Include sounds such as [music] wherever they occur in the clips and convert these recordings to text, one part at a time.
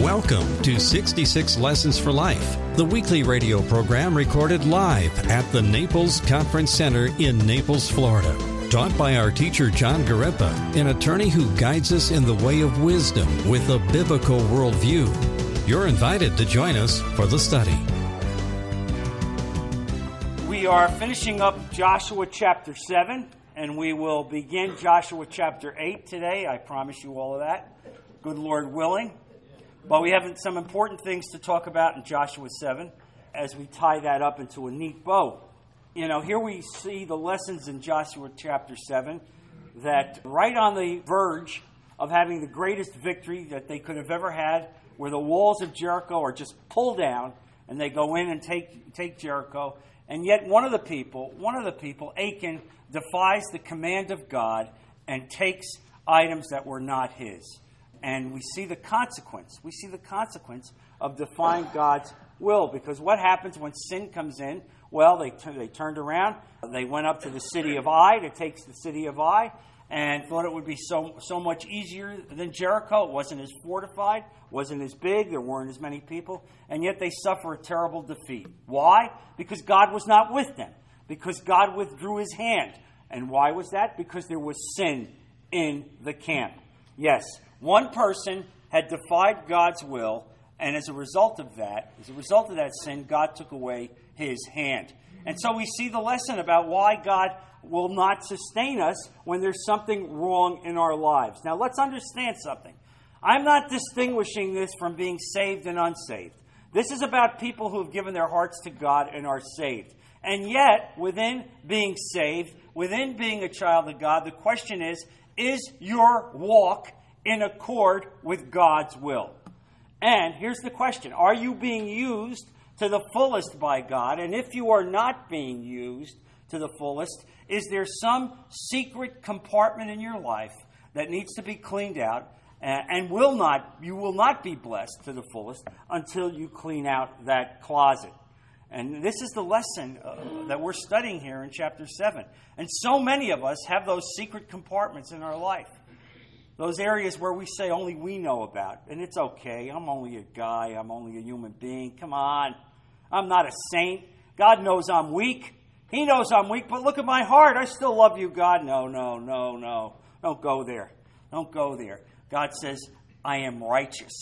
Welcome to 66 Lessons for Life, the weekly radio program recorded live at the Naples Conference Center in Naples, Florida. Taught by our teacher John Gareppa, an attorney who guides us in the way of wisdom with a biblical worldview. You're invited to join us for the study. We are finishing up Joshua chapter 7, and we will begin Joshua chapter 8 today. I promise you all of that. Good Lord willing. But we have some important things to talk about in Joshua 7 as we tie that up into a neat bow. You know, here we see the lessons in Joshua chapter 7 that right on the verge of having the greatest victory that they could have ever had, where the walls of Jericho are just pulled down and they go in and take, take Jericho. And yet, one of the people, one of the people, Achan, defies the command of God and takes items that were not his and we see the consequence. We see the consequence of defying God's will because what happens when sin comes in? Well, they, t- they turned around. They went up to the city of Ai to take the city of Ai and thought it would be so, so much easier than Jericho. It wasn't as fortified, wasn't as big, there weren't as many people, and yet they suffer a terrible defeat. Why? Because God was not with them, because God withdrew his hand. And why was that? Because there was sin in the camp. Yes, one person had defied God's will, and as a result of that, as a result of that sin, God took away his hand. And so we see the lesson about why God will not sustain us when there's something wrong in our lives. Now, let's understand something. I'm not distinguishing this from being saved and unsaved. This is about people who have given their hearts to God and are saved. And yet, within being saved, within being a child of God, the question is is your walk in accord with God's will. And here's the question Are you being used to the fullest by God? And if you are not being used to the fullest, is there some secret compartment in your life that needs to be cleaned out and will not you will not be blessed to the fullest until you clean out that closet? And this is the lesson uh, that we're studying here in chapter 7. And so many of us have those secret compartments in our life. Those areas where we say only we know about. And it's okay. I'm only a guy. I'm only a human being. Come on. I'm not a saint. God knows I'm weak. He knows I'm weak, but look at my heart. I still love you, God. No, no, no, no. Don't go there. Don't go there. God says, I am righteous.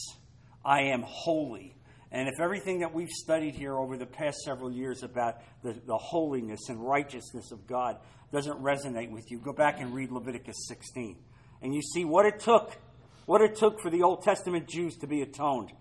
I am holy. And if everything that we've studied here over the past several years about the, the holiness and righteousness of God doesn't resonate with you, go back and read Leviticus 16 and you see what it took, what it took for the Old Testament Jews to be atoned,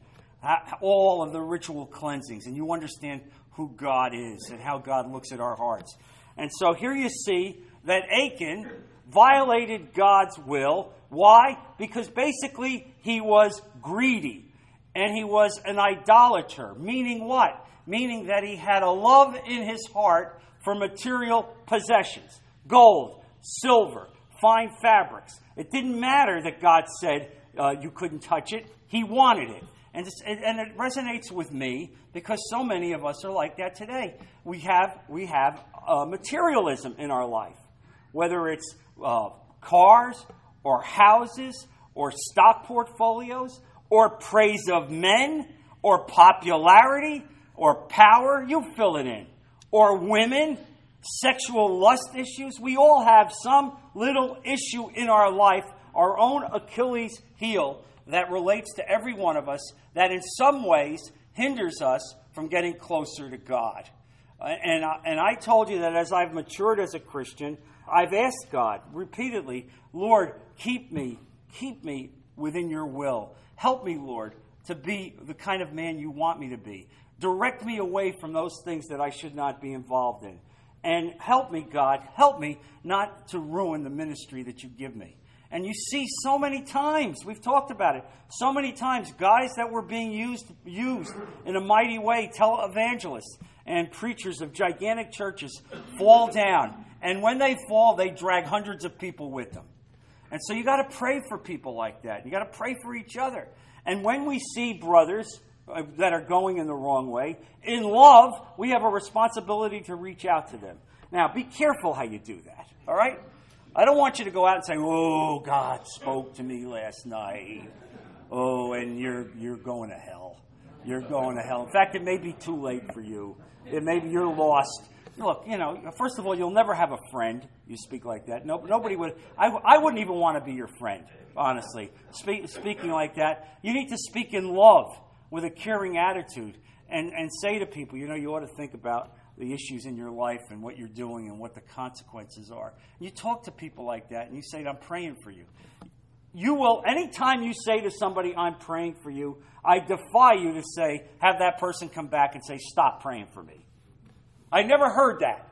all of the ritual cleansings, and you understand who God is and how God looks at our hearts. And so here you see that Achan violated God's will. Why? Because basically he was greedy and he was an idolater. Meaning what? Meaning that he had a love in his heart for material possessions gold, silver, fine fabrics. It didn't matter that God said uh, you couldn't touch it, He wanted it. And, and it resonates with me because so many of us are like that today. We have, we have uh, materialism in our life, whether it's uh, cars or houses or stock portfolios or praise of men or popularity or power. You fill it in. Or women sexual lust issues. We all have some little issue in our life, our own Achilles heel, that relates to every one of us, that in some ways hinders us from getting closer to God. Uh, and I, and I told you that as I've matured as a Christian, I've asked God repeatedly, Lord, keep me, keep me within your will. Help me, Lord, to be the kind of man you want me to be. Direct me away from those things that I should not be involved in. And help me, God, help me not to ruin the ministry that you give me. And you see so many times, we've talked about it, so many times, guys that were being used, used in a mighty way, televangelists and preachers of gigantic churches, fall down. And when they fall, they drag hundreds of people with them. And so you got to pray for people like that. You got to pray for each other. And when we see brothers Uh, that are going in the wrong way. In love, we have a responsibility to reach out to them. Now, be careful how you do that, all right? I don't want you to go out and say, Oh, God spoke to me last night. Oh, and you're you're going to hell. You're going to hell. In fact, it may be too late for you. It may be you're lost. Look, you know, first of all, you'll never have a friend. You speak like that. No, nobody would. I, I wouldn't even want to be your friend, honestly. Speak, speaking like that, you need to speak in love with a caring attitude and, and say to people, you know, you ought to think about the issues in your life and what you're doing and what the consequences are. You talk to people like that and you say, I'm praying for you. You will, anytime you say to somebody, I'm praying for you, I defy you to say, have that person come back and say, stop praying for me. I never heard that.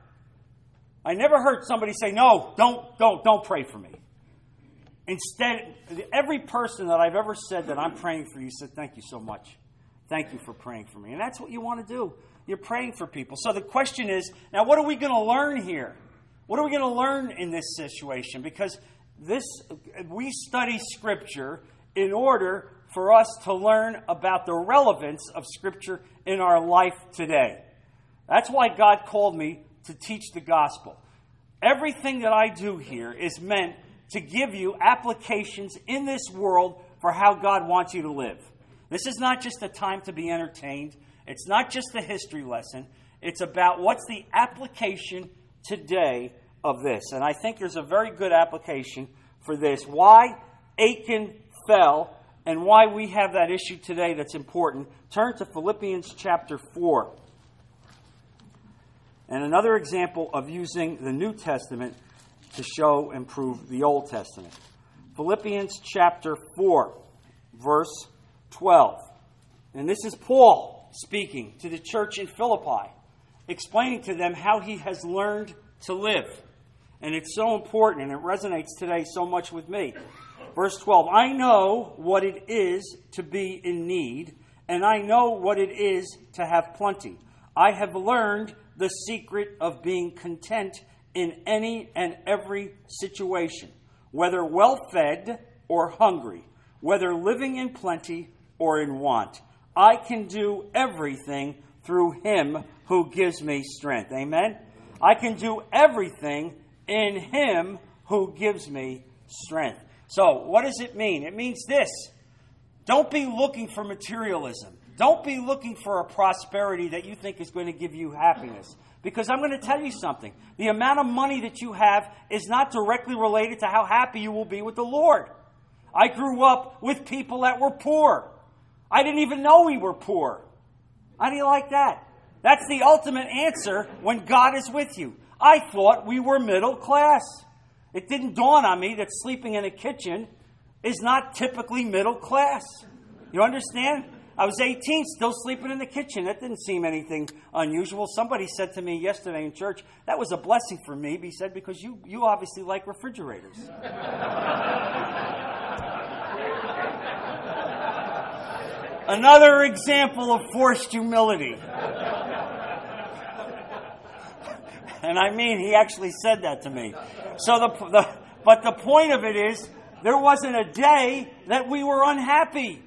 I never heard somebody say, no, don't, don't, don't pray for me. Instead, every person that I've ever said that I'm praying for you said, thank you so much. Thank you for praying for me. And that's what you want to do. You're praying for people. So the question is now, what are we going to learn here? What are we going to learn in this situation? Because this, we study Scripture in order for us to learn about the relevance of Scripture in our life today. That's why God called me to teach the gospel. Everything that I do here is meant to give you applications in this world for how God wants you to live. This is not just a time to be entertained. It's not just a history lesson. It's about what's the application today of this. And I think there's a very good application for this. Why Achan fell and why we have that issue today that's important. Turn to Philippians chapter 4. And another example of using the New Testament to show and prove the Old Testament. Philippians chapter 4, verse 12. And this is Paul speaking to the church in Philippi, explaining to them how he has learned to live. And it's so important, and it resonates today so much with me. Verse 12 I know what it is to be in need, and I know what it is to have plenty. I have learned the secret of being content in any and every situation, whether well fed or hungry, whether living in plenty or in want. I can do everything through him who gives me strength. Amen? I can do everything in him who gives me strength. So, what does it mean? It means this don't be looking for materialism. Don't be looking for a prosperity that you think is going to give you happiness. Because I'm going to tell you something. The amount of money that you have is not directly related to how happy you will be with the Lord. I grew up with people that were poor. I didn't even know we were poor. How do you like that? That's the ultimate answer when God is with you. I thought we were middle class. It didn't dawn on me that sleeping in a kitchen is not typically middle class. You understand? I was 18, still sleeping in the kitchen. That didn't seem anything unusual. Somebody said to me yesterday in church, that was a blessing for me, he said, because you, you obviously like refrigerators. [laughs] Another example of forced humility. and I mean, he actually said that to me. So the, the but the point of it is, there wasn't a day that we were unhappy.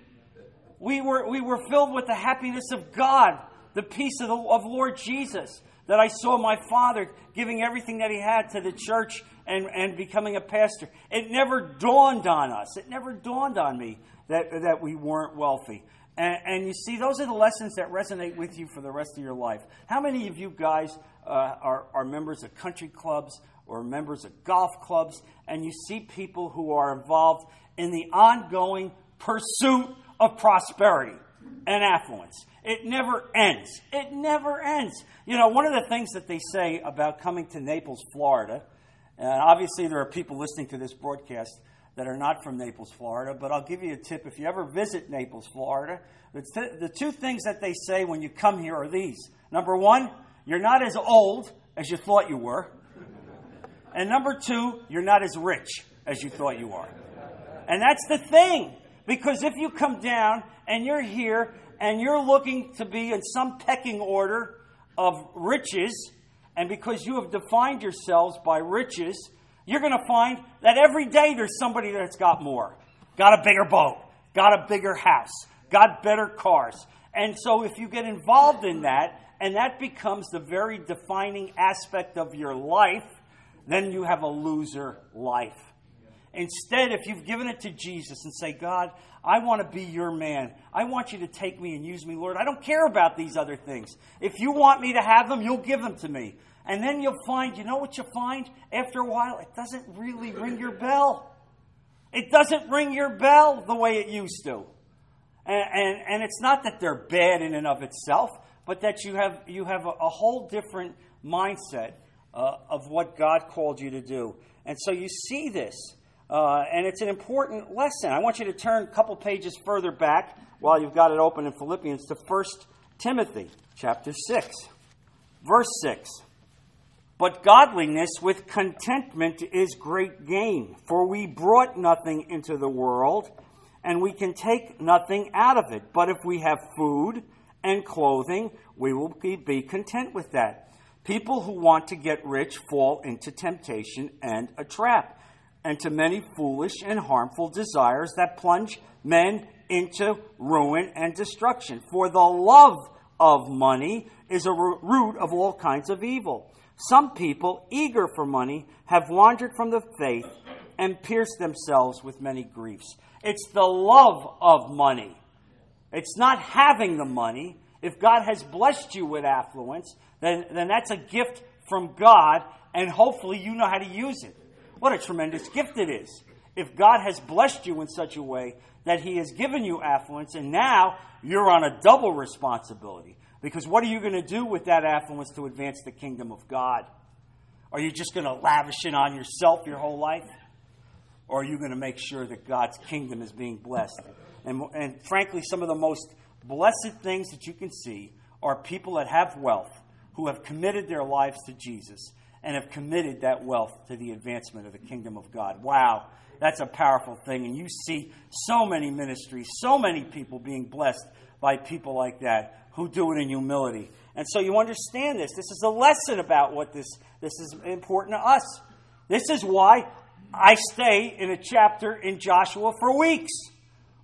We were, we were filled with the happiness of God, the peace of, the, of Lord Jesus, that I saw my father giving everything that he had to the church and, and becoming a pastor. It never dawned on us. It never dawned on me that, that we weren't wealthy. And, and, you see, those are the lessons that resonate with you for the rest of your life. How many of you guys uh, are, are members of country clubs or members of golf clubs, and you see people who are involved in the ongoing pursuit of prosperity and affluence? It never ends. It never ends. You know, one of the things that they say about coming to Naples, Florida, and obviously there are people listening to this broadcast that are not from Naples, Florida, but I'll give you a tip. If you ever visit Naples, Florida, the two things that they say when you come here are these. Number one, you're not as old as you thought you were. And number two, you're not as rich as you thought you are. And that's the thing. Because if you come down and you're here and you're looking to be in some pecking order of riches, and because you have defined yourselves by riches, you're going to find that every day there's somebody that's got more, got a bigger boat, got a bigger house, got better cars. And so if you get involved in that, and that becomes the very defining aspect of your life, then you have a loser life. Instead, if you've given it to Jesus and say, God, I want to be your man. I want you to take me and use me, Lord. I don't care about these other things. If you want me to have them, you'll give them to me. And then you'll find, you know what you find? After a while, it doesn't really ring your bell. It doesn't ring your bell the way it used to. And, and, and it's not that they're bad in and of itself, but that you have, you have a, a whole different mindset uh, of what God called you to do. And so you see this, uh, and it's an important lesson. I want you to turn a couple pages further back while you've got it open in Philippians to 1 Timothy chapter 6, verse 6. But godliness with contentment is great gain, for we brought nothing into the world, and we can take nothing out of it. But if we have food and clothing, we will be content with that. People who want to get rich fall into temptation and a trap, and to many foolish and harmful desires that plunge men into ruin and destruction. For the love of money is a root of all kinds of evil. Some people, eager for money, have wandered from the faith and pierced themselves with many griefs. It's the love of money. It's not having the money. If God has blessed you with affluence, then, then that's a gift from God, and hopefully you know how to use it. What a tremendous gift it is. If God has blessed you in such a way that He has given you affluence, and now you're on a double responsibility. Because what are you going to do with that affluence to advance the kingdom of God? Are you just going to lavish it on yourself your whole life? Or are you going to make sure that God's kingdom is being blessed? And, and frankly, some of the most blessed things that you can see are people that have wealth who have committed their lives to Jesus and have committed that wealth to the advancement of the kingdom of God. Wow, that's a powerful thing. And you see so many ministries, so many people being blessed by people like that who do it in humility. And so you understand this. This is a lesson about what this, this is important to us. This is why I stay in a chapter in Joshua for weeks.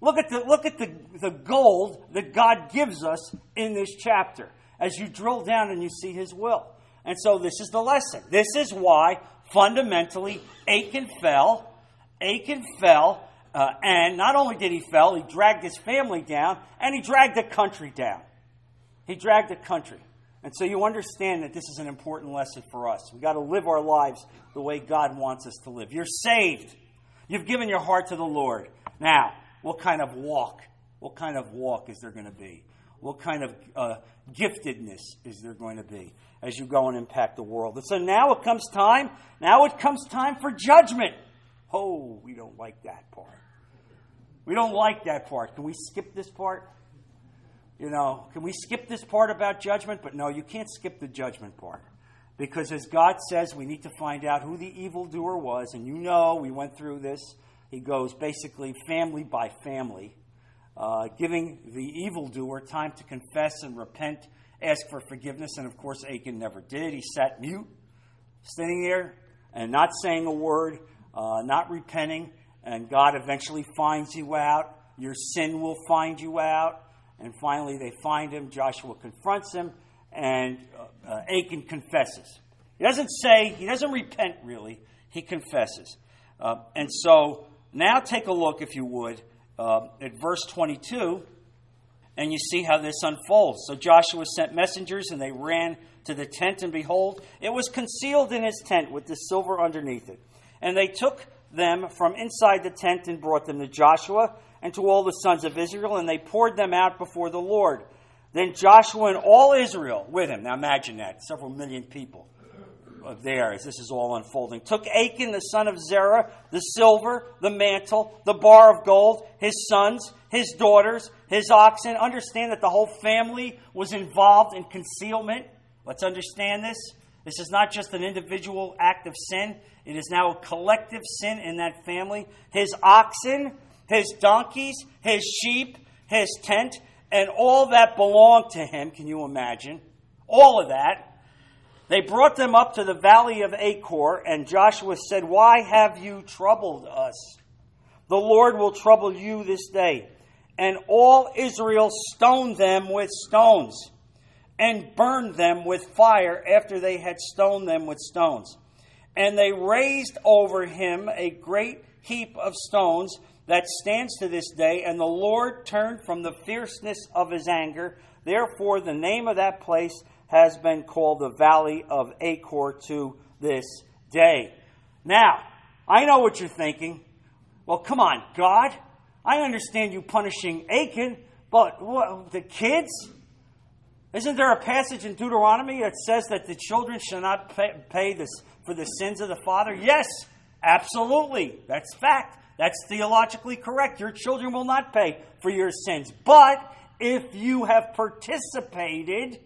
Look at the, look at the, the gold that God gives us in this chapter as you drill down and you see His will. And so this is the lesson. This is why fundamentally Achan fell. Achan fell, uh, and not only did he fell, he dragged his family down, and he dragged the country down. He dragged the country. And so you understand that this is an important lesson for us. We've got to live our lives the way God wants us to live. You're saved. You've given your heart to the Lord. Now, what kind of walk? What kind of walk is there going to be? What kind of uh, giftedness is there going to be as you go and impact the world? And so now it comes time. Now it comes time for judgment. Oh, we don't like that part. We don't like that part. Can we skip this part? You know, can we skip this part about judgment? But no, you can't skip the judgment part. Because as God says, we need to find out who the evildoer was. And you know, we went through this. He goes basically family by family, uh, giving the evildoer time to confess and repent, ask for forgiveness. And of course, Achan never did. He sat mute, sitting there and not saying a word, uh, not repenting. And God eventually finds you out. Your sin will find you out. And finally, they find him. Joshua confronts him, and uh, uh, Achan confesses. He doesn't say, he doesn't repent really, he confesses. Uh, and so now take a look, if you would, uh, at verse 22, and you see how this unfolds. So Joshua sent messengers, and they ran to the tent, and behold, it was concealed in his tent with the silver underneath it. And they took them from inside the tent and brought them to Joshua and to all the sons of Israel, and they poured them out before the Lord. Then Joshua and all Israel with him, now imagine that, several million people there as this is all unfolding, took Achan, the son of Zerah, the silver, the mantle, the bar of gold, his sons, his daughters, his oxen. Understand that the whole family was involved in concealment. Let's understand this. This is not just an individual act of sin, it is now a collective sin in that family. His oxen, his donkeys, his sheep, his tent, and all that belonged to him. Can you imagine? All of that. They brought them up to the valley of Achor, and Joshua said, Why have you troubled us? The Lord will trouble you this day. And all Israel stoned them with stones and burned them with fire after they had stoned them with stones. And they raised over him a great heap of stones that stands to this day, and the Lord turned from the fierceness of his anger. Therefore, the name of that place has been called the Valley of Achor to this day. Now, I know what you're thinking. Well, come on, God. I understand you punishing Achan, but what, the kids? Isn't there a passage in Deuteronomy that says that the children shall not pay, pay this for the sins of the father? Yes, absolutely. That's fact. That's theologically correct. Your children will not pay for your sins. But if you have participated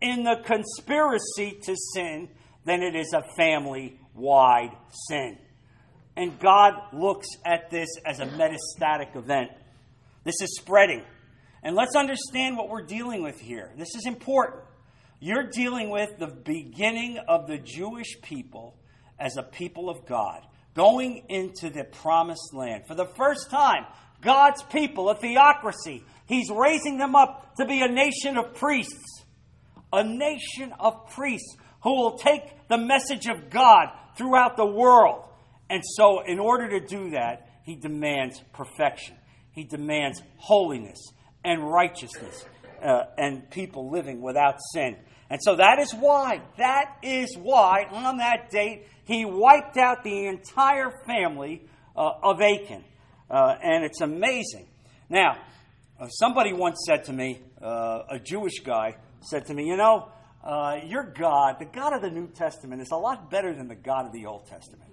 in the conspiracy to sin, then it is a family wide sin. And God looks at this as a metastatic event. This is spreading. And let's understand what we're dealing with here. This is important. You're dealing with the beginning of the Jewish people as a people of God, going into the promised land. For the first time, God's people, a theocracy, He's raising them up to be a nation of priests. A nation of priests who will take the message of God throughout the world. And so, in order to do that, He demands perfection, He demands holiness and righteousness uh, and people living without sin. And so that is why, that is why on that date he wiped out the entire family uh, of Achan. Uh, and it's amazing. Now, uh, somebody once said to me, uh, a Jewish guy said to me, You know, uh, your God, the God of the New Testament, is a lot better than the God of the Old Testament.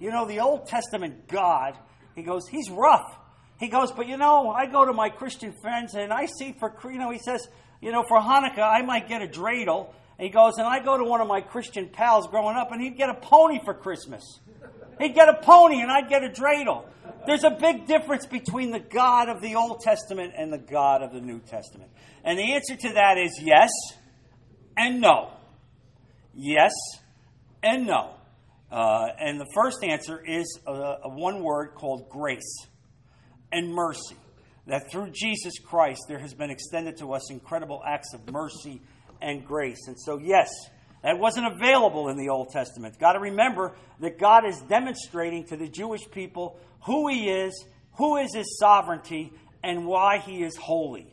You know, the Old Testament God, he goes, he's rough. He goes, but you know, I go to my Christian friends and I see for, you know, he says, you know, for Hanukkah, I might get a dreidel. And he goes, and I go to one of my Christian pals growing up, and he'd get a pony for Christmas. He'd get a pony, and I'd get a dreidel. There's a big difference between the God of the Old Testament and the God of the New Testament. And the answer to that is yes and no. Yes and no. Uh, and the first answer is a, one word called grace and mercy. That through Jesus Christ, there has been extended to us incredible acts of mercy and grace. And so, yes, that wasn't available in the Old Testament. Got to remember that God is demonstrating to the Jewish people who He is, who is His sovereignty, and why He is holy.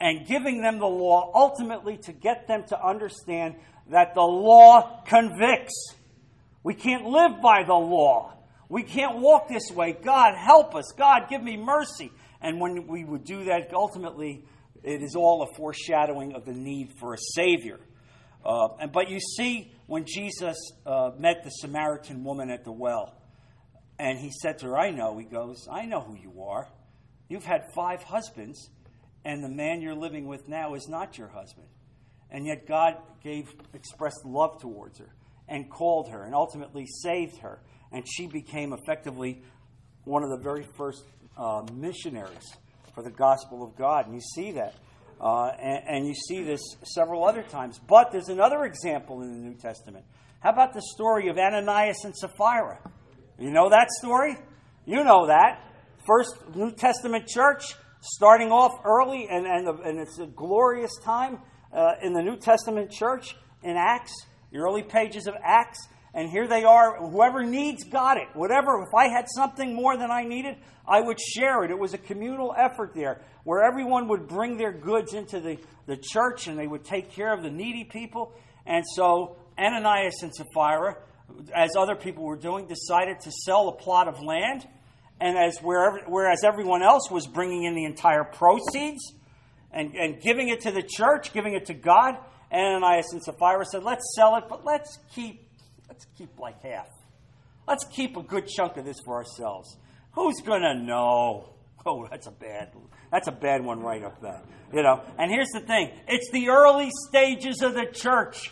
And giving them the law ultimately to get them to understand that the law convicts. We can't live by the law. We can't walk this way. God, help us. God, give me mercy. And when we would do that, ultimately, it is all a foreshadowing of the need for a Savior. Uh, and, but you see, when Jesus uh, met the Samaritan woman at the well, and he said to her, I know, he goes, I know who you are. You've had five husbands, and the man you're living with now is not your husband. And yet God gave expressed love towards her and called her and ultimately saved her. And she became effectively one of the very first uh, missionaries for the gospel of God. And you see that. Uh, and, and you see this several other times. But there's another example in the New Testament. How about the story of Ananias and Sapphira? You know that story? You know that. First New Testament church, starting off early, and, and, and it's a glorious time uh, in the New Testament church in Acts, the early pages of Acts. And here they are. Whoever needs got it. Whatever. If I had something more than I needed, I would share it. It was a communal effort there where everyone would bring their goods into the, the church and they would take care of the needy people. And so Ananias and Sapphira, as other people were doing, decided to sell a plot of land. And as wherever, whereas everyone else was bringing in the entire proceeds and, and giving it to the church, giving it to God, Ananias and Sapphira said, let's sell it, but let's keep Let's keep like half. Let's keep a good chunk of this for ourselves. Who's gonna know? [laughs] Oh, that's a bad that's a bad one right up there. You know, and here's the thing it's the early stages of the church.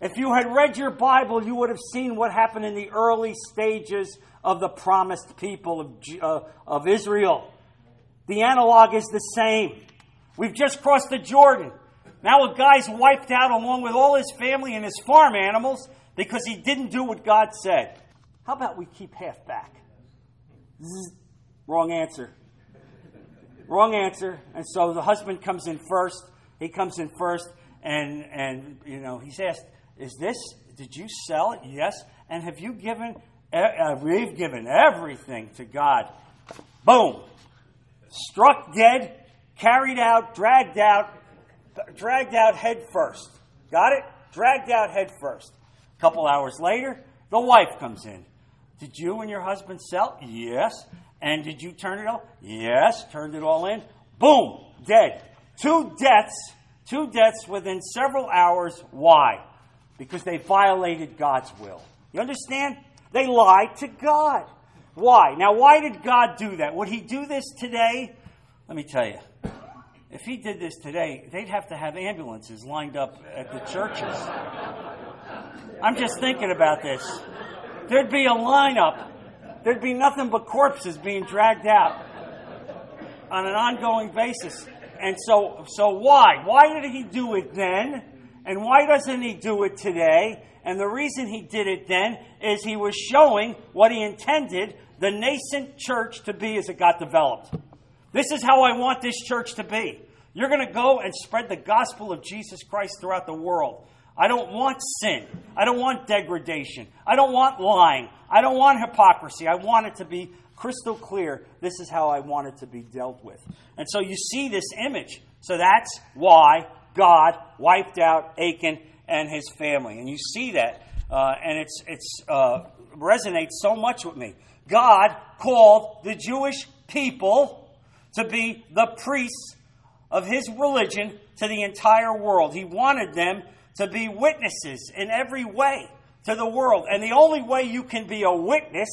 If you had read your Bible, you would have seen what happened in the early stages of the promised people of, uh, of Israel. The analog is the same. We've just crossed the Jordan. Now a guy's wiped out along with all his family and his farm animals because he didn't do what God said. How about we keep half back? Zzz, wrong answer. Wrong answer. And so the husband comes in first. He comes in first, and and you know he's asked, "Is this? Did you sell it? Yes. And have you given uh, we've given everything to God. Boom. Struck dead, carried out, dragged out, dragged out head first. Got it? Dragged out head first. A couple hours later, the wife comes in. Did you and your husband sell? Yes. And did you turn it all? Yes. Turned it all in. Boom. Dead. Two deaths. Two deaths within several hours. Why? Because they violated God's will. You understand? They lied to God. Why? Now, why did God do that? Would He do this today? Let me tell you. If He did this today, they'd have to have ambulances lined up at the churches. I'm just thinking about this. There'd be a lineup. There'd be nothing but corpses being dragged out on an ongoing basis. And so, so why? Why did he do it then? And why doesn't he do it today? And the reason he did it then is he was showing what he intended the nascent church to be as it got developed. This is how I want this church to be. You're going to go and spread the gospel of Jesus Christ throughout the world. I don't want sin. I don't want degradation. I don't want lying. I don't want hypocrisy. I want it to be crystal clear. This is how I want it to be dealt with. And so you see this image. So that's why God wiped out Achan and his family. And you see that, uh, and it's, it's uh, resonates so much with me. God called the Jewish people to be the priests of his religion to the entire world. He wanted them to be witnesses in every way to the world. And the only way you can be a witness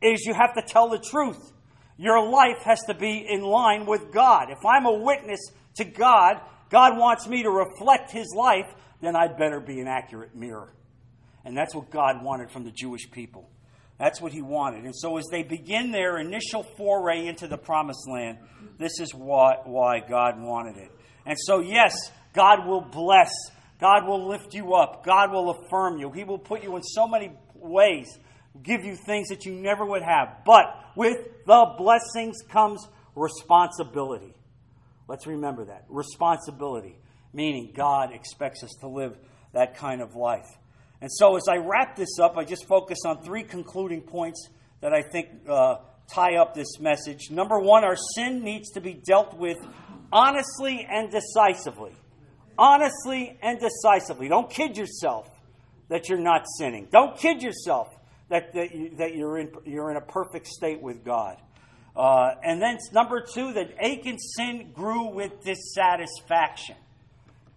is you have to tell the truth. Your life has to be in line with God. If I'm a witness to God, God wants me to reflect His life, then I'd better be an accurate mirror. And that's what God wanted from the Jewish people. That's what He wanted. And so as they begin their initial foray into the promised land, this is why, why God wanted it. And so, yes, God will bless God will lift you up. God will affirm you. He will put you in so many ways, give you things that you never would have. But with the blessings comes responsibility. Let's remember that. Responsibility, meaning God expects us to live that kind of life. And so, as I wrap this up, I just focus on three concluding points that I think uh, tie up this message. Number one, our sin needs to be dealt with honestly and decisively honestly and decisively. Don't kid yourself that you're not sinning. Don't kid yourself that, that, you, that you're, in, you're in a perfect state with God. Uh, and then number two, that Achan's sin grew with dissatisfaction.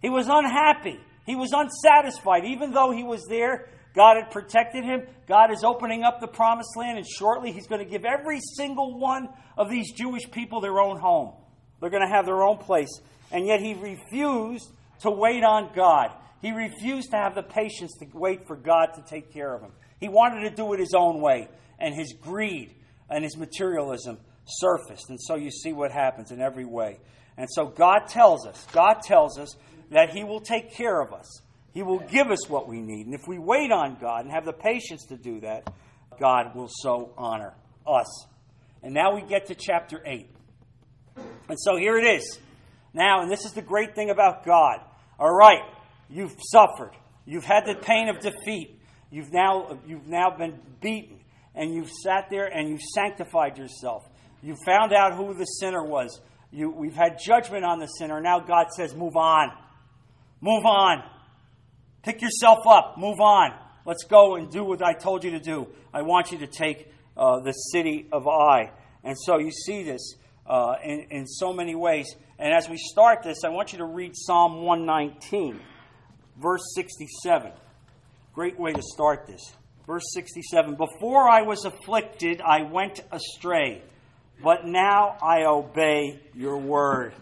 He was unhappy. He was unsatisfied. Even though he was there, God had protected him. God is opening up the promised land, and shortly he's going to give every single one of these Jewish people their own home. They're going to have their own place. And yet he refused to wait on God. He refused to have the patience to wait for God to take care of him. He wanted to do it his own way, and his greed and his materialism surfaced. And so you see what happens in every way. And so God tells us, God tells us that He will take care of us. He will give us what we need. And if we wait on God and have the patience to do that, God will so honor us. And now we get to chapter 8. And so here it is. Now, and this is the great thing about God. All right, you've suffered. You've had the pain of defeat. You've now, you've now been beaten. And you've sat there and you've sanctified yourself. You found out who the sinner was. You, we've had judgment on the sinner. Now God says, move on. Move on. Pick yourself up. Move on. Let's go and do what I told you to do. I want you to take uh, the city of Ai. And so you see this uh, in, in so many ways. And as we start this, I want you to read Psalm 119, verse 67. Great way to start this. Verse 67 Before I was afflicted, I went astray, but now I obey your word.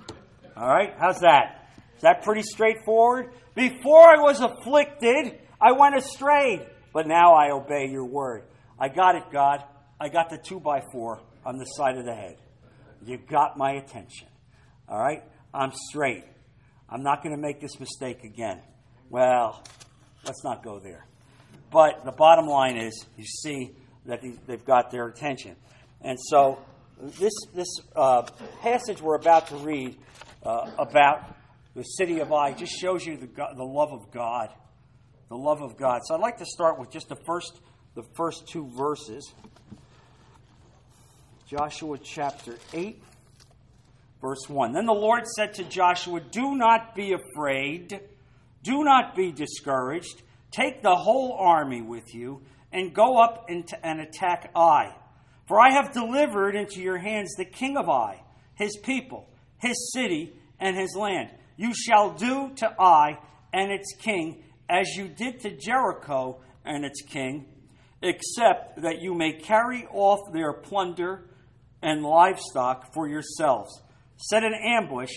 All right, how's that? Is that pretty straightforward? Before I was afflicted, I went astray, but now I obey your word. I got it, God. I got the two by four on the side of the head. You got my attention. All right? I'm straight. I'm not going to make this mistake again. Well, let's not go there. But the bottom line is, you see that they've got their attention. And so, this, this uh, passage we're about to read uh, about the city of Ai just shows you the, the love of God. The love of God. So, I'd like to start with just the first the first two verses. Joshua chapter 8, verse 1. Then the Lord said to Joshua, Do not be afraid, do not be discouraged. Take the whole army with you and go up and attack Ai. For I have delivered into your hands the king of Ai, his people, his city, and his land. You shall do to Ai and its king as you did to Jericho and its king, except that you may carry off their plunder and livestock for yourselves. Set an ambush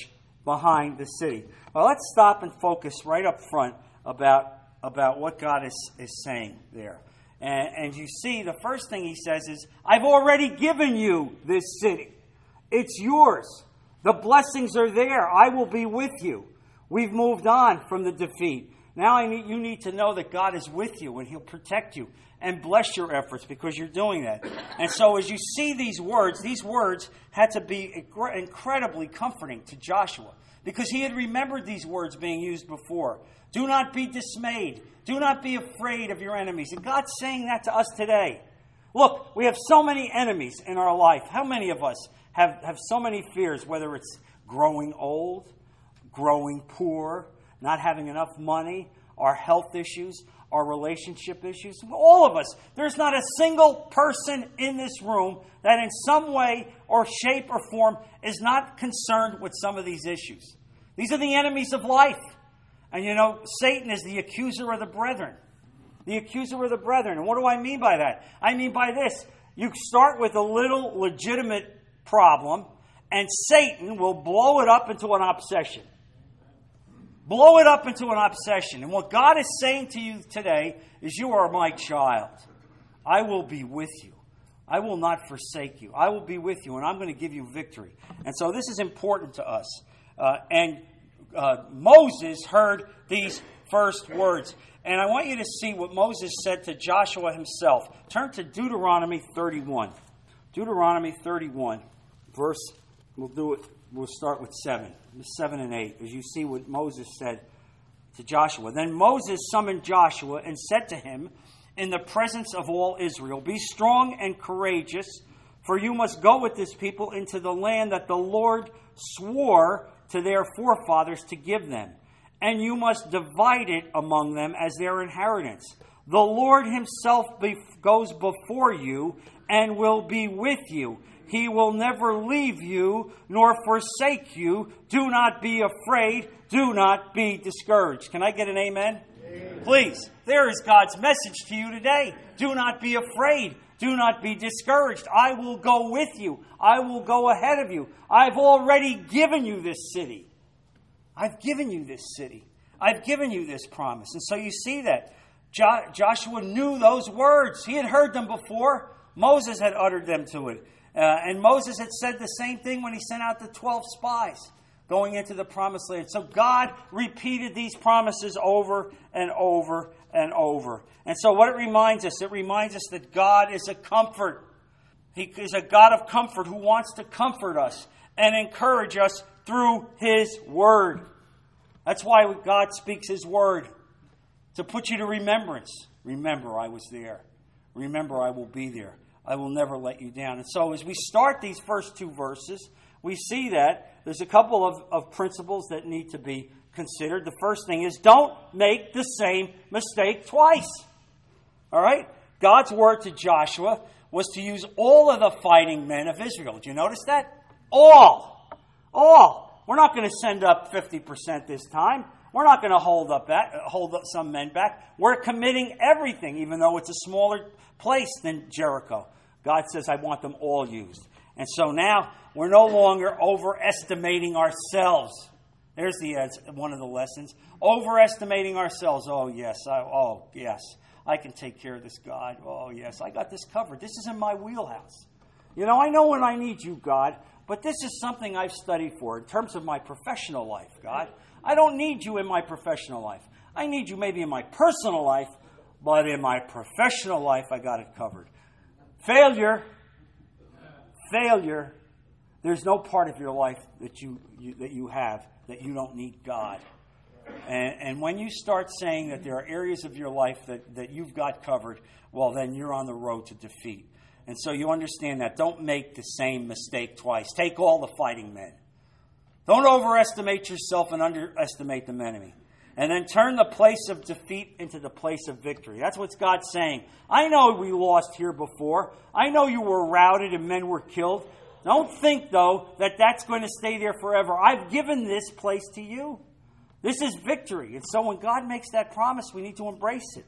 behind the city. Well, let's stop and focus right up front about, about what God is, is saying there. And, and you see, the first thing he says is, I've already given you this city. It's yours. The blessings are there. I will be with you. We've moved on from the defeat. Now need, you need to know that God is with you and He'll protect you and bless your efforts because you're doing that. And so, as you see these words, these words had to be incredibly comforting to Joshua because he had remembered these words being used before. Do not be dismayed. Do not be afraid of your enemies. And God's saying that to us today. Look, we have so many enemies in our life. How many of us have, have so many fears, whether it's growing old, growing poor, not having enough money, our health issues, our relationship issues. All of us. There's not a single person in this room that, in some way or shape or form, is not concerned with some of these issues. These are the enemies of life. And you know, Satan is the accuser of the brethren. The accuser of the brethren. And what do I mean by that? I mean by this you start with a little legitimate problem, and Satan will blow it up into an obsession blow it up into an obsession. And what God is saying to you today is, You are my child. I will be with you. I will not forsake you. I will be with you, and I'm going to give you victory. And so this is important to us. Uh, and uh, Moses heard these first words. And I want you to see what Moses said to Joshua himself. Turn to Deuteronomy 31. Deuteronomy 31, verse, we'll do it we'll start with 7, 7 and 8, as you see what Moses said to Joshua. Then Moses summoned Joshua and said to him, in the presence of all Israel, Be strong and courageous, for you must go with this people into the land that the Lord swore to their forefathers to give them, and you must divide it among them as their inheritance. The Lord Himself goes before you and will be with you he will never leave you nor forsake you. Do not be afraid. Do not be discouraged. Can I get an amen? amen? Please. There is God's message to you today. Do not be afraid. Do not be discouraged. I will go with you. I will go ahead of you. I've already given you this city. I've given you this city. I've given you this promise. And so you see that. Jo- Joshua knew those words. He had heard them before. Moses had uttered them to it. Uh, and Moses had said the same thing when he sent out the 12 spies going into the promised land. So God repeated these promises over and over and over. And so, what it reminds us, it reminds us that God is a comfort. He is a God of comfort who wants to comfort us and encourage us through His Word. That's why God speaks His Word to put you to remembrance. Remember, I was there. Remember, I will be there. I will never let you down. And so, as we start these first two verses, we see that there's a couple of, of principles that need to be considered. The first thing is don't make the same mistake twice. All right? God's word to Joshua was to use all of the fighting men of Israel. Do you notice that? All. All. We're not going to send up 50% this time. We're not going to hold up that, hold up some men back. We're committing everything, even though it's a smaller place than Jericho. God says, I want them all used. And so now we're no longer overestimating ourselves. There's the uh, one of the lessons. Overestimating ourselves. Oh yes, I, oh yes, I can take care of this, God. Oh yes, I got this covered. This is in my wheelhouse. You know, I know when I need you, God, but this is something I've studied for in terms of my professional life, God. I don't need you in my professional life. I need you maybe in my personal life, but in my professional life, I got it covered. Failure. Failure. There's no part of your life that you, you, that you have that you don't need God. And, and when you start saying that there are areas of your life that, that you've got covered, well, then you're on the road to defeat. And so you understand that. Don't make the same mistake twice. Take all the fighting men. Don't overestimate yourself and underestimate the enemy. And then turn the place of defeat into the place of victory. That's what God's saying. I know we lost here before. I know you were routed and men were killed. Don't think, though, that that's going to stay there forever. I've given this place to you. This is victory. And so when God makes that promise, we need to embrace it.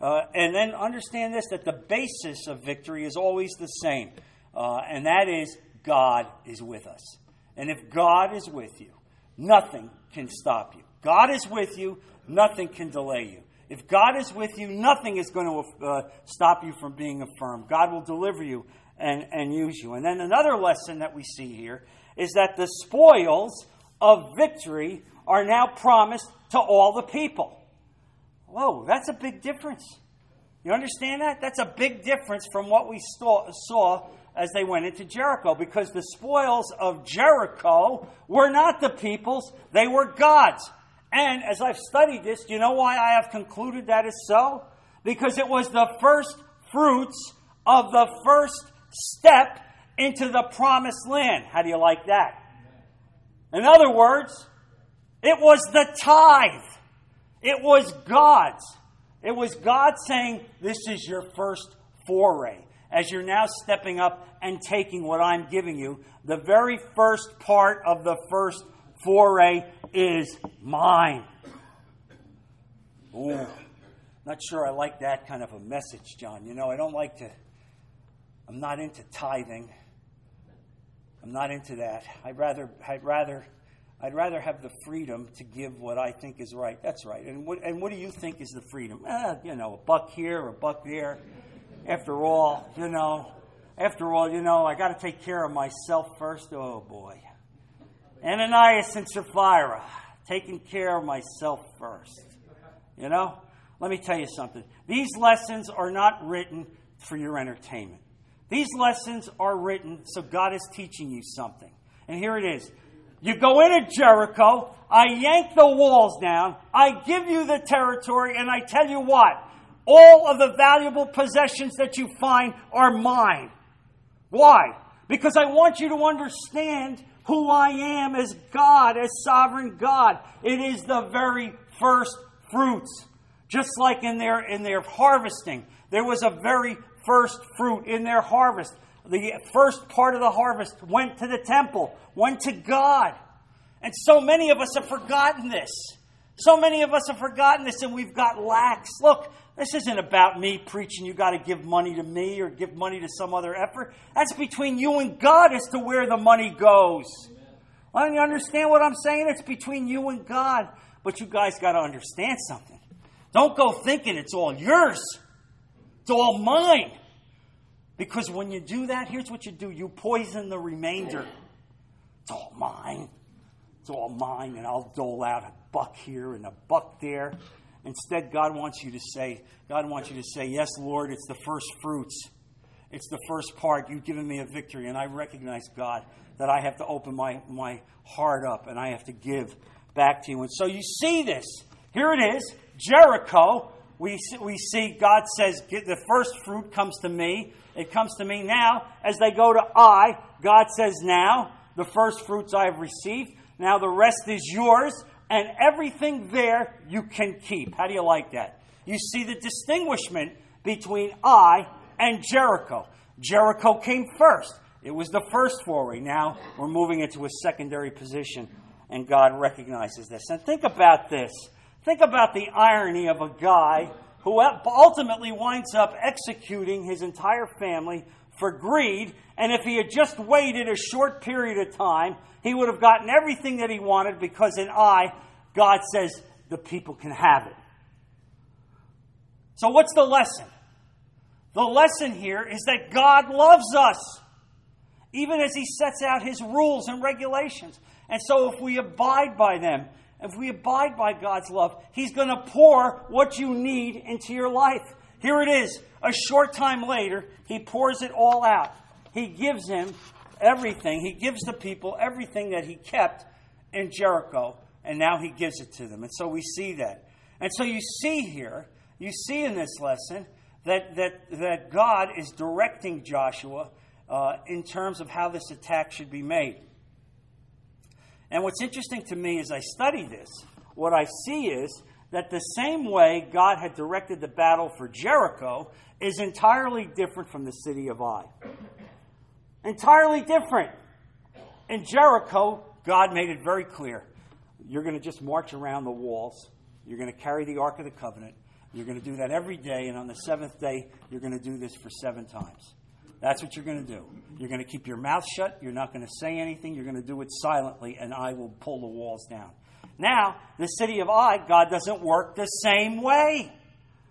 Uh, and then understand this that the basis of victory is always the same, uh, and that is God is with us. And if God is with you, nothing can stop you. God is with you, nothing can delay you. If God is with you, nothing is going to uh, stop you from being affirmed. God will deliver you and, and use you. And then another lesson that we see here is that the spoils of victory are now promised to all the people. Whoa, that's a big difference. You understand that? That's a big difference from what we saw as they went into Jericho because the spoils of Jericho were not the people's, they were God's. And as I've studied this, do you know why I have concluded that is so? Because it was the first fruits of the first step into the promised land. How do you like that? In other words, it was the tithe. It was God's. It was God saying, This is your first foray. As you're now stepping up and taking what I'm giving you, the very first part of the first foray is mine. Ooh, not sure I like that kind of a message, John. You know, I don't like to, I'm not into tithing. I'm not into that. I'd rather, I'd rather I'd rather have the freedom to give what I think is right. That's right. And what, and what do you think is the freedom? Eh, you know, a buck here, a buck there. After all, you know, after all, you know, I got to take care of myself first. Oh, boy. Ananias and Sapphira, taking care of myself first. You know? Let me tell you something. These lessons are not written for your entertainment. These lessons are written so God is teaching you something. And here it is you go into Jericho, I yank the walls down, I give you the territory, and I tell you what, all of the valuable possessions that you find are mine. Why? Because I want you to understand who I am as God, as sovereign God. It is the very first fruits. Just like in their in their harvesting, there was a very first fruit in their harvest the first part of the harvest went to the temple, went to God. And so many of us have forgotten this. So many of us have forgotten this and we've got lax. Look, this isn't about me preaching you got to give money to me or give money to some other effort. That's between you and God as to where the money goes. Well, you understand what I'm saying? It's between you and God. But you guys got to understand something. Don't go thinking it's all yours. It's all mine. Because when you do that, here's what you do you poison the remainder. It's all mine. It's all mine, and I'll dole out a buck here and a buck there. Instead, God wants you to say, God wants you to say, Yes, Lord, it's the first fruits. It's the first part. You've given me a victory, and I recognize, God, that I have to open my, my heart up and I have to give back to you. And so you see this. Here it is Jericho. We, we see God says, The first fruit comes to me. It comes to me now. As they go to Ai, God says, Now, the first fruits I have received. Now the rest is yours, and everything there you can keep. How do you like that? You see the distinguishment between Ai and Jericho. Jericho came first. It was the first foray. Now we're moving into a secondary position, and God recognizes this. And think about this. Think about the irony of a guy who ultimately winds up executing his entire family for greed. And if he had just waited a short period of time, he would have gotten everything that he wanted because in Ai, God says the people can have it. So, what's the lesson? The lesson here is that God loves us, even as He sets out His rules and regulations. And so, if we abide by them, if we abide by God's love, He's going to pour what you need into your life. Here it is. A short time later, He pours it all out. He gives him everything. He gives the people everything that he kept in Jericho and now he gives it to them. And so we see that. And so you see here, you see in this lesson that, that, that God is directing Joshua uh, in terms of how this attack should be made. And what's interesting to me as I study this, what I see is that the same way God had directed the battle for Jericho is entirely different from the city of Ai. Entirely different. In Jericho, God made it very clear you're going to just march around the walls, you're going to carry the Ark of the Covenant. You're going to do that every day, and on the seventh day, you're going to do this for seven times. That's what you're going to do. You're going to keep your mouth shut. You're not going to say anything. You're going to do it silently, and I will pull the walls down. Now, the city of Ai, God doesn't work the same way.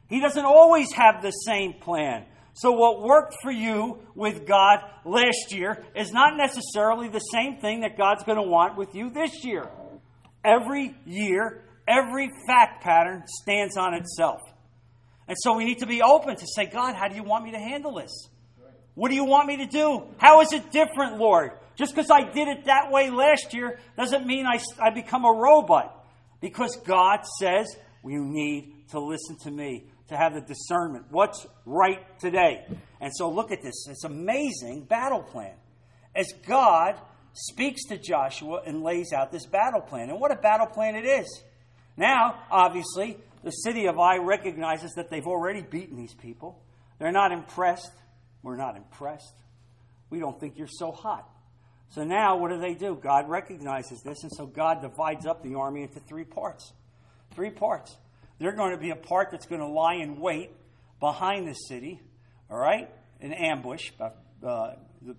He doesn't always have the same plan. So, what worked for you with God last year is not necessarily the same thing that God's going to want with you this year. Every year, every fact pattern stands on itself. And so we need to be open to say, God, how do you want me to handle this? What do you want me to do? How is it different, Lord? Just because I did it that way last year doesn't mean I, I become a robot. Because God says you need to listen to me, to have the discernment. What's right today? And so look at this. It's amazing battle plan. As God speaks to Joshua and lays out this battle plan. And what a battle plan it is. Now, obviously, the city of Ai recognizes that they've already beaten these people. They're not impressed. We're not impressed. We don't think you're so hot. So now, what do they do? God recognizes this, and so God divides up the army into three parts. Three parts. They're going to be a part that's going to lie in wait behind the city, all right, an ambush. Uh, the,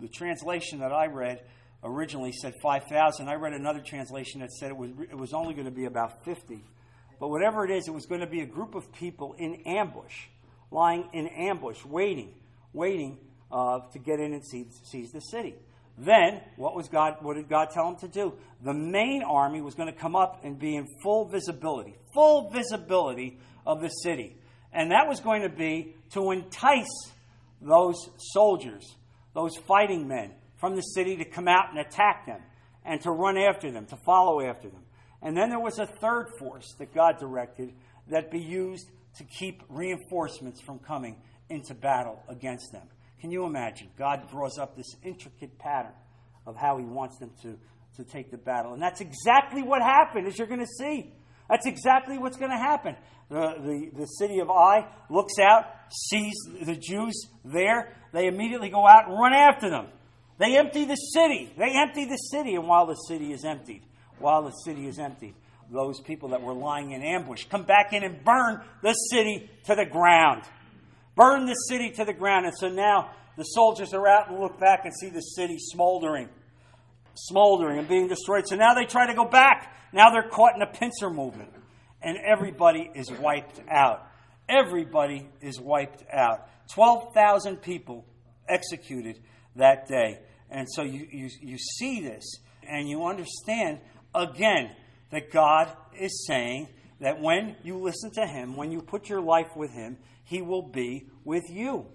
the, translation that I read originally said 5,000. I read another translation that said it was, it was only going to be about 50. But whatever it is, it was going to be a group of people in ambush, lying in ambush, waiting, waiting uh, to get in and seize, seize the city. Then, what was God? What did God tell him to do? The main army was going to come up and be in full visibility, full visibility of the city, and that was going to be to entice those soldiers, those fighting men from the city to come out and attack them, and to run after them, to follow after them. And then there was a third force that God directed that be used to keep reinforcements from coming into battle against them. Can you imagine? God draws up this intricate pattern of how he wants them to, to take the battle. And that's exactly what happened, as you're going to see. That's exactly what's going to happen. The, the, the city of Ai looks out, sees the Jews there. They immediately go out and run after them. They empty the city. They empty the city. And while the city is emptied, while the city is emptied, those people that were lying in ambush come back in and burn the city to the ground burn the city to the ground. And so now the soldiers are out and look back and see the city smoldering, smoldering and being destroyed. So now they try to go back. Now they're caught in a pincer movement. And everybody is wiped out. Everybody is wiped out. 12,000 people executed that day. And so you, you, you see this and you understand again that God is saying that when you listen to Him, when you put your life with Him, he will be with you.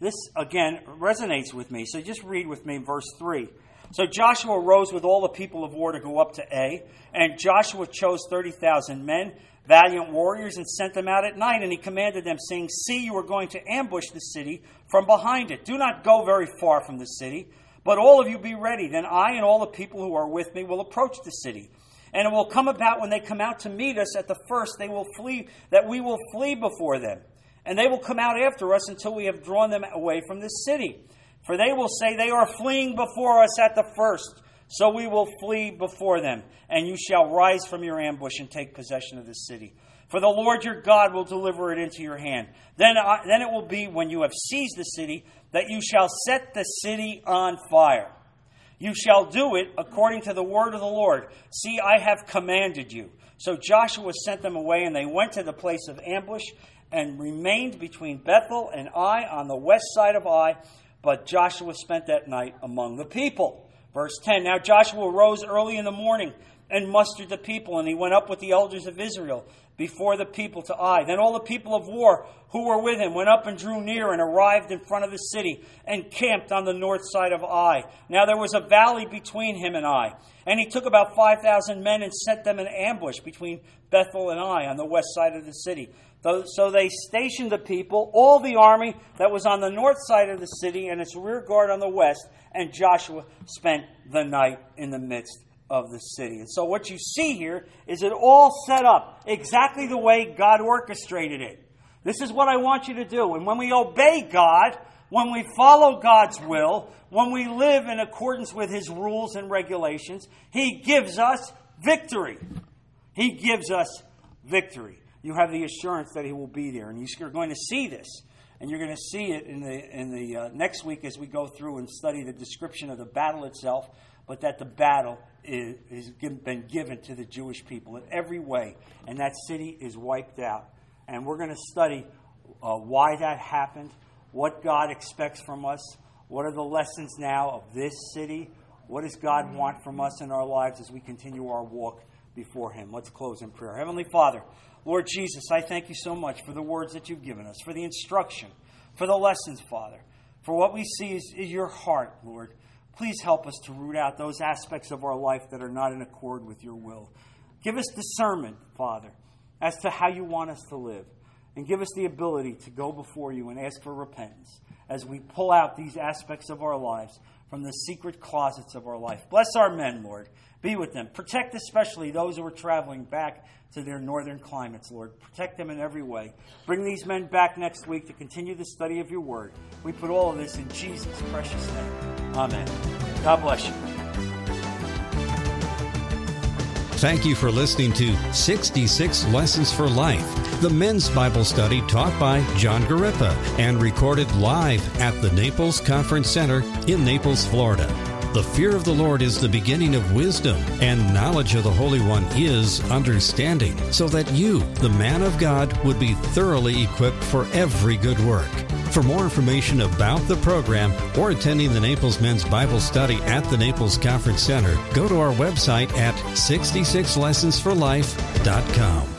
This, again, resonates with me. So just read with me verse 3. So Joshua rose with all the people of war to go up to Ai, and Joshua chose 30,000 men, valiant warriors, and sent them out at night. And he commanded them, saying, See, you are going to ambush the city from behind it. Do not go very far from the city, but all of you be ready. Then I and all the people who are with me will approach the city. And it will come about when they come out to meet us at the first, they will flee, that we will flee before them. And they will come out after us until we have drawn them away from the city. For they will say, They are fleeing before us at the first. So we will flee before them, and you shall rise from your ambush and take possession of the city. For the Lord your God will deliver it into your hand. Then, then it will be when you have seized the city that you shall set the city on fire. You shall do it according to the word of the Lord. See, I have commanded you. So Joshua sent them away, and they went to the place of ambush and remained between Bethel and Ai on the west side of Ai. But Joshua spent that night among the people. Verse 10 Now Joshua rose early in the morning and mustered the people, and he went up with the elders of Israel before the people to Ai. Then all the people of war who were with him went up and drew near and arrived in front of the city and camped on the north side of Ai. Now there was a valley between him and Ai. And he took about 5,000 men and set them in ambush between Bethel and Ai on the west side of the city. So they stationed the people, all the army that was on the north side of the city and its rear guard on the west, and Joshua spent the night in the midst of the city. And so what you see here is it all set up exactly the way God orchestrated it. This is what I want you to do. And when we obey God, when we follow God's will, when we live in accordance with His rules and regulations, He gives us victory. He gives us victory. You have the assurance that He will be there. And you're going to see this. And you're going to see it in the, in the uh, next week as we go through and study the description of the battle itself, but that the battle has been given to the Jewish people in every way, and that city is wiped out. And we're going to study uh, why that happened, what God expects from us, what are the lessons now of this city, what does God want from us in our lives as we continue our walk before Him. Let's close in prayer. Heavenly Father, Lord Jesus, I thank you so much for the words that you've given us, for the instruction, for the lessons, Father. For what we see is, is your heart, Lord. Please help us to root out those aspects of our life that are not in accord with your will. Give us discernment, Father, as to how you want us to live. And give us the ability to go before you and ask for repentance as we pull out these aspects of our lives from the secret closets of our life. Bless our men, Lord. Be with them. Protect especially those who are traveling back to their northern climates, Lord. Protect them in every way. Bring these men back next week to continue the study of your word. We put all of this in Jesus' precious name. Amen. God bless you. Thank you for listening to 66 Lessons for Life, the men's Bible study taught by John Garippa and recorded live at the Naples Conference Center in Naples, Florida. The fear of the Lord is the beginning of wisdom, and knowledge of the Holy One is understanding, so that you, the man of God, would be thoroughly equipped for every good work. For more information about the program or attending the Naples Men's Bible Study at the Naples Conference Center, go to our website at 66lessonsforlife.com.